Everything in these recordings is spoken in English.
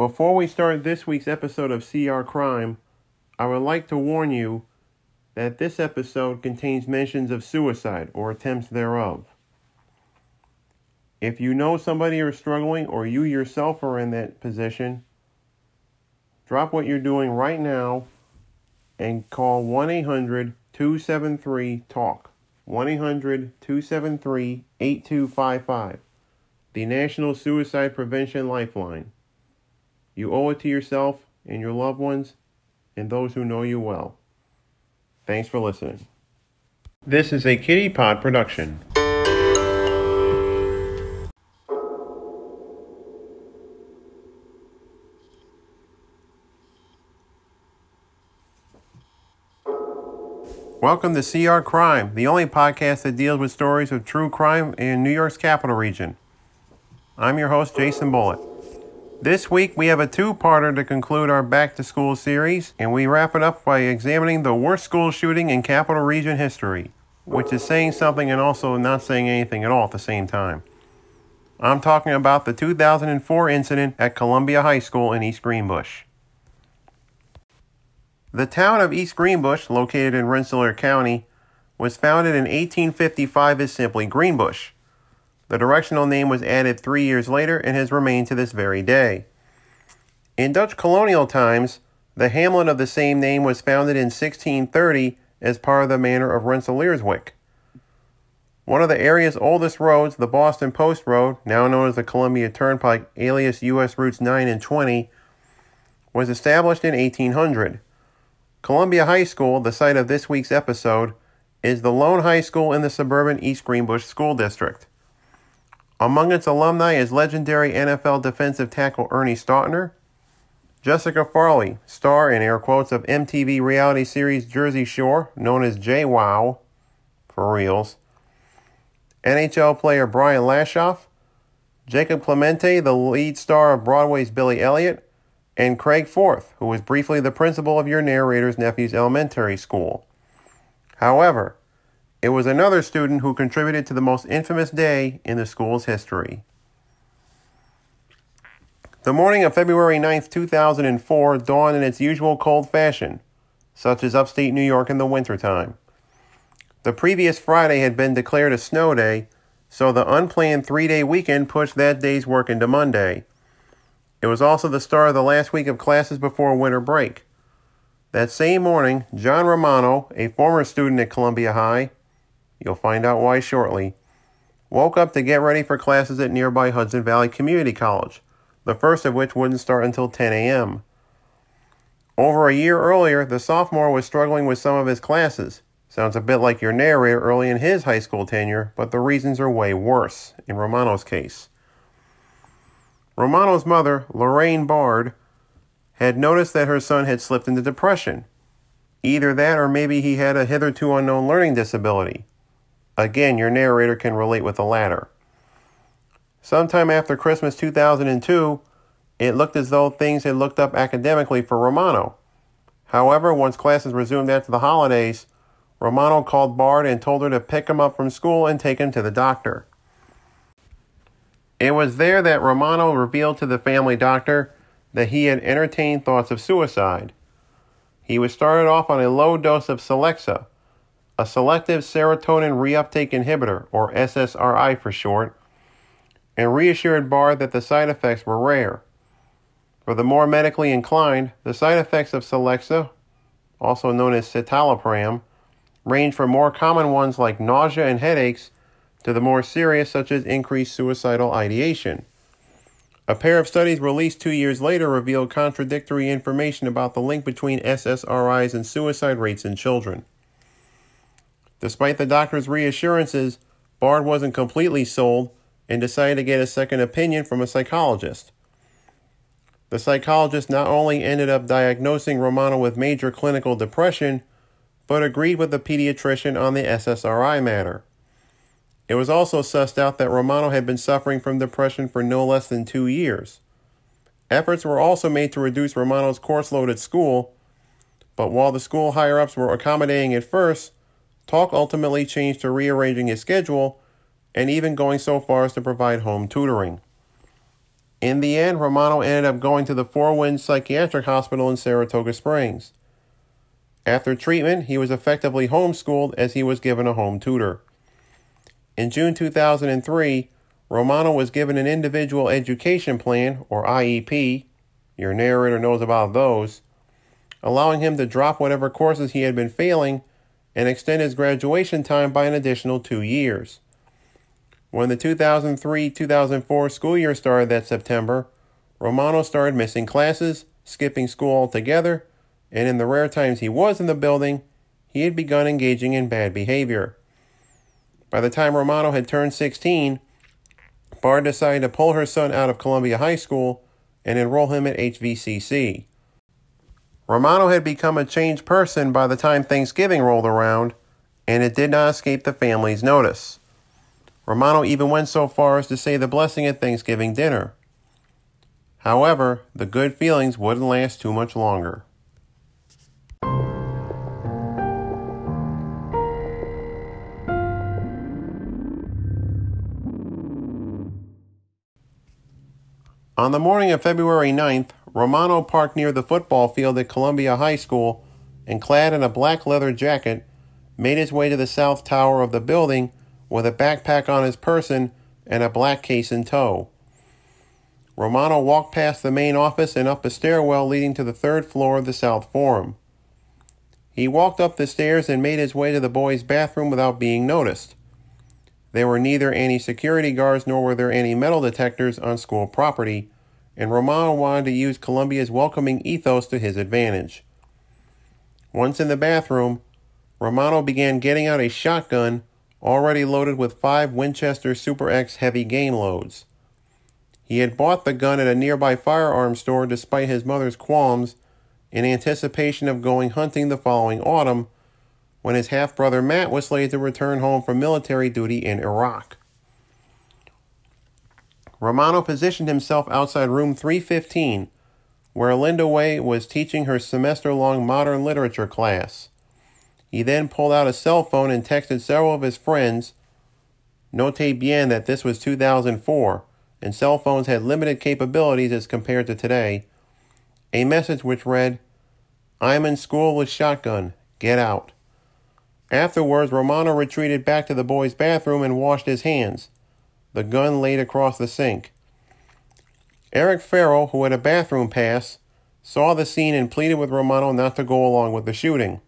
Before we start this week's episode of CR Crime, I would like to warn you that this episode contains mentions of suicide or attempts thereof. If you know somebody who is struggling or you yourself are in that position, drop what you're doing right now and call 1 800 273 TALK. 1 800 273 8255, the National Suicide Prevention Lifeline. You owe it to yourself and your loved ones and those who know you well. Thanks for listening. This is a Kitty Pod production. Welcome to CR Crime, the only podcast that deals with stories of true crime in New York's capital region. I'm your host, Jason Bullitt. This week we have a two parter to conclude our Back to School series, and we wrap it up by examining the worst school shooting in capital region history, which is saying something and also not saying anything at all at the same time. I'm talking about the 2004 incident at Columbia High School in East Greenbush. The town of East Greenbush, located in Rensselaer County, was founded in 1855 as simply Greenbush. The directional name was added three years later and has remained to this very day. In Dutch colonial times, the hamlet of the same name was founded in 1630 as part of the manor of Rensselaerswyck. One of the area's oldest roads, the Boston Post Road, now known as the Columbia Turnpike, alias U.S. Routes 9 and 20, was established in 1800. Columbia High School, the site of this week's episode, is the lone high school in the suburban East Greenbush School District. Among its alumni is legendary NFL defensive tackle Ernie Stautner, Jessica Farley, star in air quotes of MTV reality series Jersey Shore, known as JWoww for reals, NHL player Brian Lashoff, Jacob Clemente, the lead star of Broadway's Billy Elliot, and Craig Forth, who was briefly the principal of your narrator's nephew's elementary school. However, it was another student who contributed to the most infamous day in the school's history. The morning of February 9, 2004, dawned in its usual cold fashion, such as upstate New York in the wintertime. The previous Friday had been declared a snow day, so the unplanned three day weekend pushed that day's work into Monday. It was also the start of the last week of classes before winter break. That same morning, John Romano, a former student at Columbia High, you'll find out why shortly, woke up to get ready for classes at nearby Hudson Valley Community College, the first of which wouldn't start until 10 a.m. Over a year earlier, the sophomore was struggling with some of his classes. Sounds a bit like your narrator early in his high school tenure, but the reasons are way worse in Romano's case. Romano's mother, Lorraine Bard, had noticed that her son had slipped into depression. Either that or maybe he had a hitherto unknown learning disability. Again, your narrator can relate with the latter. Sometime after Christmas 2002, it looked as though things had looked up academically for Romano. However, once classes resumed after the holidays, Romano called Bard and told her to pick him up from school and take him to the doctor. It was there that Romano revealed to the family doctor that he had entertained thoughts of suicide. He was started off on a low dose of Celexa, a selective serotonin reuptake inhibitor, or SSRI for short, and reassured Bard that the side effects were rare. For the more medically inclined, the side effects of Celexa, also known as citalopram, range from more common ones like nausea and headaches to the more serious, such as increased suicidal ideation. A pair of studies released two years later revealed contradictory information about the link between SSRIs and suicide rates in children. Despite the doctor's reassurances, Bard wasn't completely sold and decided to get a second opinion from a psychologist. The psychologist not only ended up diagnosing Romano with major clinical depression, but agreed with the pediatrician on the SSRI matter. It was also sussed out that Romano had been suffering from depression for no less than two years. Efforts were also made to reduce Romano's course load at school, but while the school higher ups were accommodating at first, talk ultimately changed to rearranging his schedule and even going so far as to provide home tutoring. In the end, Romano ended up going to the Four Winds Psychiatric Hospital in Saratoga Springs. After treatment, he was effectively homeschooled as he was given a home tutor. In June 2003, Romano was given an individual education plan, or IEP. Your narrator knows about those, allowing him to drop whatever courses he had been failing and extend his graduation time by an additional two years. When the 2003 2004 school year started that September, Romano started missing classes, skipping school altogether, and in the rare times he was in the building, he had begun engaging in bad behavior. By the time Romano had turned 16, Bard decided to pull her son out of Columbia High School and enroll him at HVCC. Romano had become a changed person by the time Thanksgiving rolled around, and it did not escape the family's notice. Romano even went so far as to say the blessing at Thanksgiving dinner. However, the good feelings wouldn't last too much longer. On the morning of February 9th, Romano parked near the football field at Columbia High School and, clad in a black leather jacket, made his way to the south tower of the building with a backpack on his person and a black case in tow. Romano walked past the main office and up a stairwell leading to the third floor of the South Forum. He walked up the stairs and made his way to the boys' bathroom without being noticed. There were neither any security guards nor were there any metal detectors on school property, and Romano wanted to use Columbia's welcoming ethos to his advantage. Once in the bathroom, Romano began getting out a shotgun already loaded with five Winchester Super X heavy game loads. He had bought the gun at a nearby firearms store despite his mother's qualms in anticipation of going hunting the following autumn when his half brother Matt was slated to return home from military duty in Iraq. Romano positioned himself outside room 315, where Linda Way was teaching her semester long modern literature class. He then pulled out a cell phone and texted several of his friends. Note bien that this was 2004, and cell phones had limited capabilities as compared to today. A message which read, I'm in school with shotgun. Get out. Afterwards, Romano retreated back to the boy's bathroom and washed his hands, the gun laid across the sink. Eric Farrell, who had a bathroom pass, saw the scene and pleaded with Romano not to go along with the shooting.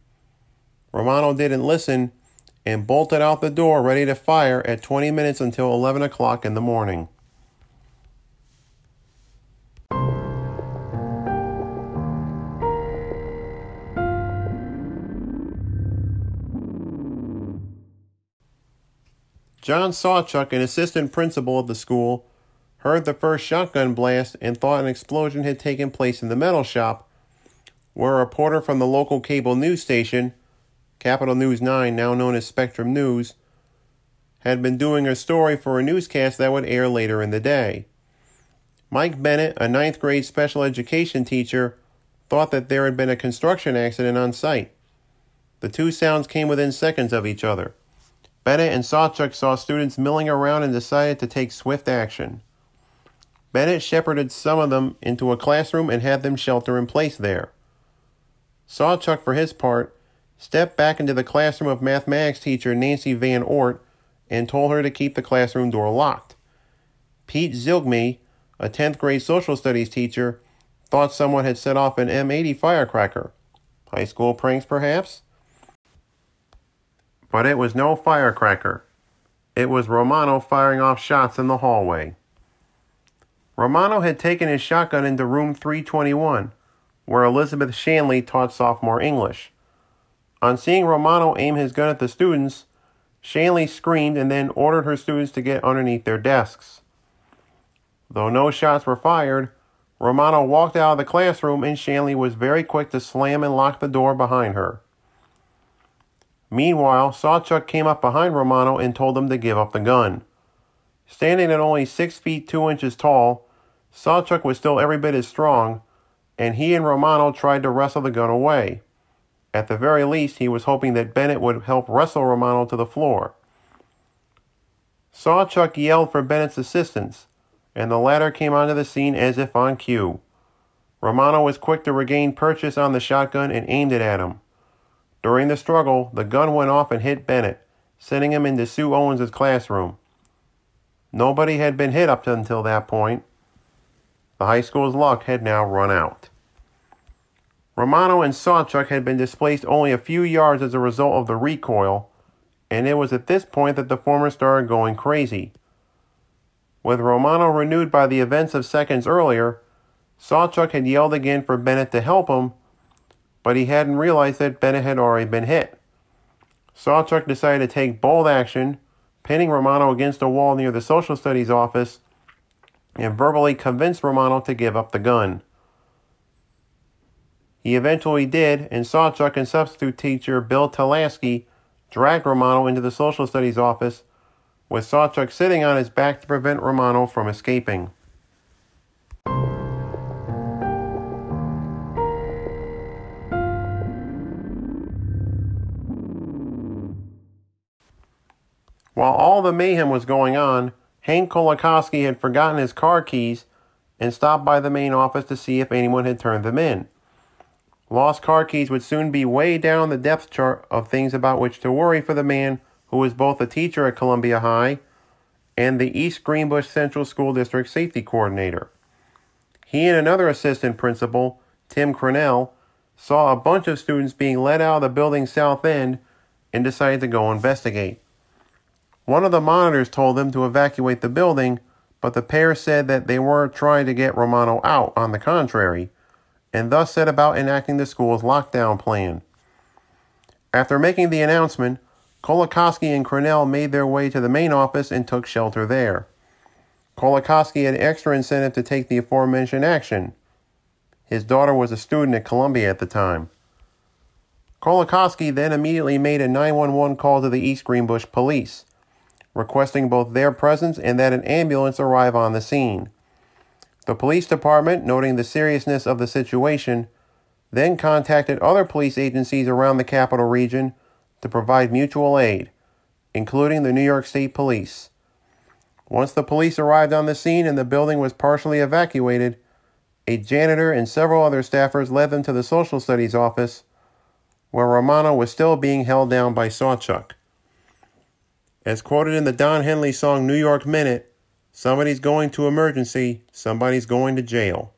Romano didn't listen and bolted out the door ready to fire at 20 minutes until 11 o'clock in the morning. John Sawchuk, an assistant principal of the school, heard the first shotgun blast and thought an explosion had taken place in the metal shop, where a reporter from the local cable news station Capital News 9, now known as Spectrum News, had been doing a story for a newscast that would air later in the day. Mike Bennett, a ninth grade special education teacher, thought that there had been a construction accident on site. The two sounds came within seconds of each other. Bennett and Sawchuk saw students milling around and decided to take swift action. Bennett shepherded some of them into a classroom and had them shelter in place there. Sawchuk, for his part, stepped back into the classroom of mathematics teacher Nancy Van Ort and told her to keep the classroom door locked. Pete Zilgme, a 10th grade social studies teacher, thought someone had set off an M80 firecracker. High school pranks, perhaps? But it was no firecracker. It was Romano firing off shots in the hallway. Romano had taken his shotgun into room 321, where Elizabeth Shanley taught sophomore English. On seeing Romano aim his gun at the students, Shanley screamed and then ordered her students to get underneath their desks. Though no shots were fired, Romano walked out of the classroom and Shanley was very quick to slam and lock the door behind her. Meanwhile, Sawchuk came up behind Romano and told him to give up the gun. Standing at only six feet two inches tall, Sawchuk was still every bit as strong, and he and Romano tried to wrestle the gun away. At the very least, he was hoping that Bennett would help wrestle Romano to the floor. Sawchuk yelled for Bennett's assistance, and the latter came onto the scene as if on cue. Romano was quick to regain purchase on the shotgun and aimed it at him. During the struggle, the gun went off and hit Bennett, sending him into Sue Owens' classroom. Nobody had been hit up until that point. The high school's luck had now run out. Romano and Sawchuk had been displaced only a few yards as a result of the recoil, and it was at this point that the former started going crazy. With Romano renewed by the events of seconds earlier, Sawchuk had yelled again for Bennett to help him, but he hadn't realized that Bennett had already been hit. Sawchuk decided to take bold action, pinning Romano against a wall near the social studies office, and verbally convinced Romano to give up the gun. He eventually did, and Sawchuk and substitute teacher Bill Telasky dragged Romano into the social studies office, with Sawchuk sitting on his back to prevent Romano from escaping. While all the mayhem was going on, Hank Kolakowski had forgotten his car keys and stopped by the main office to see if anyone had turned them in. Lost car keys would soon be way down the depth chart of things about which to worry for the man who was both a teacher at Columbia High and the East Greenbush Central School District safety coordinator. He and another assistant principal, Tim Cronell, saw a bunch of students being led out of the building's south end and decided to go investigate. One of the monitors told them to evacuate the building, but the pair said that they weren't trying to get Romano out, on the contrary and thus set about enacting the school's lockdown plan. After making the announcement, Kolakowski and Cornell made their way to the main office and took shelter there. Kolakowski had extra incentive to take the aforementioned action. His daughter was a student at Columbia at the time. Kolakowski then immediately made a 911 call to the East Greenbush police, requesting both their presence and that an ambulance arrive on the scene. The police department, noting the seriousness of the situation, then contacted other police agencies around the capital region to provide mutual aid, including the New York State Police. Once the police arrived on the scene and the building was partially evacuated, a janitor and several other staffers led them to the social studies office, where Romano was still being held down by Sawchuk. As quoted in the Don Henley song New York Minute, Somebody's going to emergency, somebody's going to jail.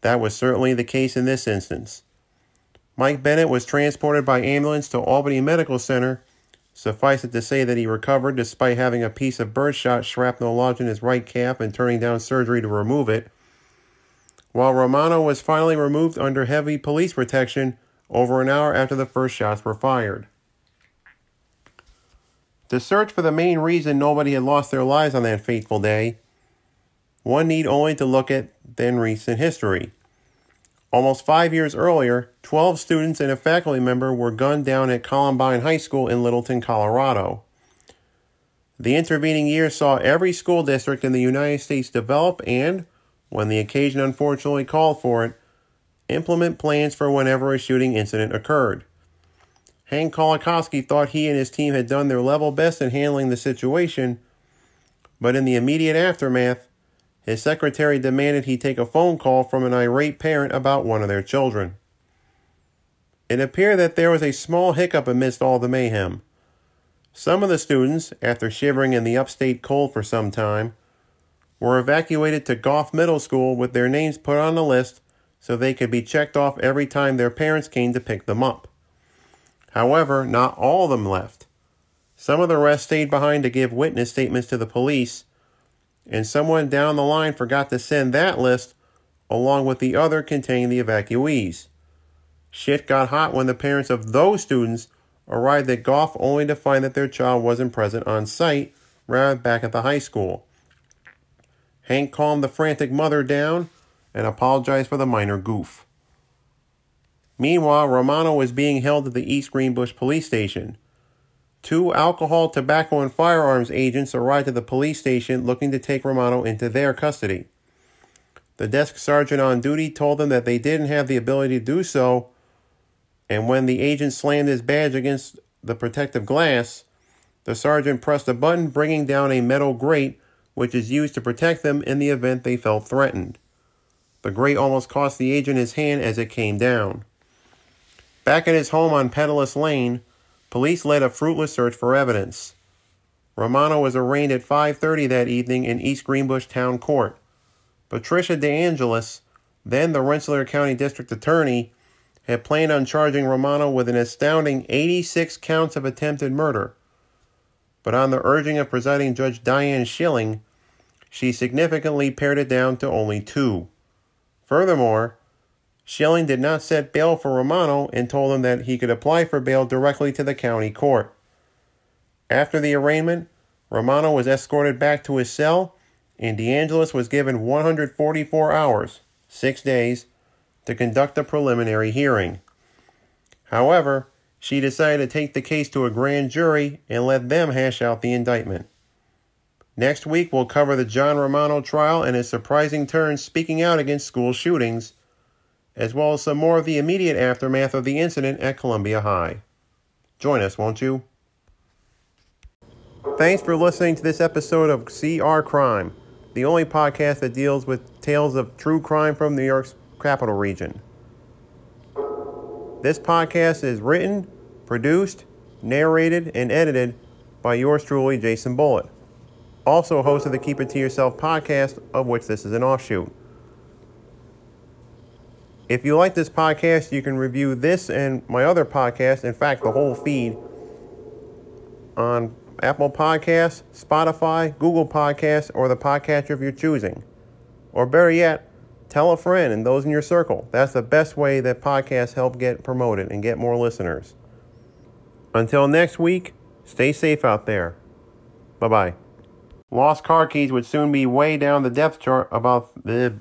That was certainly the case in this instance. Mike Bennett was transported by ambulance to Albany Medical Center. Suffice it to say that he recovered despite having a piece of birdshot shrapnel lodged in his right calf and turning down surgery to remove it. While Romano was finally removed under heavy police protection over an hour after the first shots were fired. To search for the main reason nobody had lost their lives on that fateful day, one need only to look at then recent history. Almost five years earlier, 12 students and a faculty member were gunned down at Columbine High School in Littleton, Colorado. The intervening year saw every school district in the United States develop and, when the occasion unfortunately called for it, implement plans for whenever a shooting incident occurred. Hank Kolakowski thought he and his team had done their level best in handling the situation, but in the immediate aftermath, his secretary demanded he take a phone call from an irate parent about one of their children. It appeared that there was a small hiccup amidst all the mayhem. Some of the students, after shivering in the upstate cold for some time, were evacuated to Goff Middle School with their names put on the list so they could be checked off every time their parents came to pick them up. However, not all of them left. Some of the rest stayed behind to give witness statements to the police, and someone down the line forgot to send that list along with the other containing the evacuees. Shit got hot when the parents of those students arrived at Goff only to find that their child wasn't present on site, rather back at the high school. Hank calmed the frantic mother down and apologized for the minor goof. Meanwhile, Romano was being held at the East Greenbush police station. Two alcohol, tobacco, and firearms agents arrived at the police station looking to take Romano into their custody. The desk sergeant on duty told them that they didn't have the ability to do so, and when the agent slammed his badge against the protective glass, the sergeant pressed a button bringing down a metal grate which is used to protect them in the event they felt threatened. The grate almost cost the agent his hand as it came down. Back at his home on Pedalus Lane, police led a fruitless search for evidence. Romano was arraigned at 5:30 that evening in East Greenbush Town Court. Patricia DeAngelis, then the Rensselaer County District Attorney, had planned on charging Romano with an astounding 86 counts of attempted murder. But on the urging of presiding Judge Diane Schilling, she significantly pared it down to only two. Furthermore, Schilling did not set bail for Romano and told him that he could apply for bail directly to the county court. After the arraignment, Romano was escorted back to his cell, and DeAngelis was given 144 hours, six days, to conduct a preliminary hearing. However, she decided to take the case to a grand jury and let them hash out the indictment. Next week, we'll cover the John Romano trial and his surprising turn speaking out against school shootings, as well as some more of the immediate aftermath of the incident at Columbia High. Join us, won't you? Thanks for listening to this episode of CR Crime, the only podcast that deals with tales of true crime from New York's capital region. This podcast is written, produced, narrated, and edited by yours truly, Jason Bullitt, also host of the Keep It To Yourself podcast, of which this is an offshoot. If you like this podcast, you can review this and my other podcast, in fact, the whole feed, on Apple Podcasts, Spotify, Google Podcasts, or the podcatcher of your choosing. Or better yet, tell a friend and those in your circle. That's the best way that podcasts help get promoted and get more listeners. Until next week, stay safe out there. Bye bye. Lost car keys would soon be way down the depth chart about the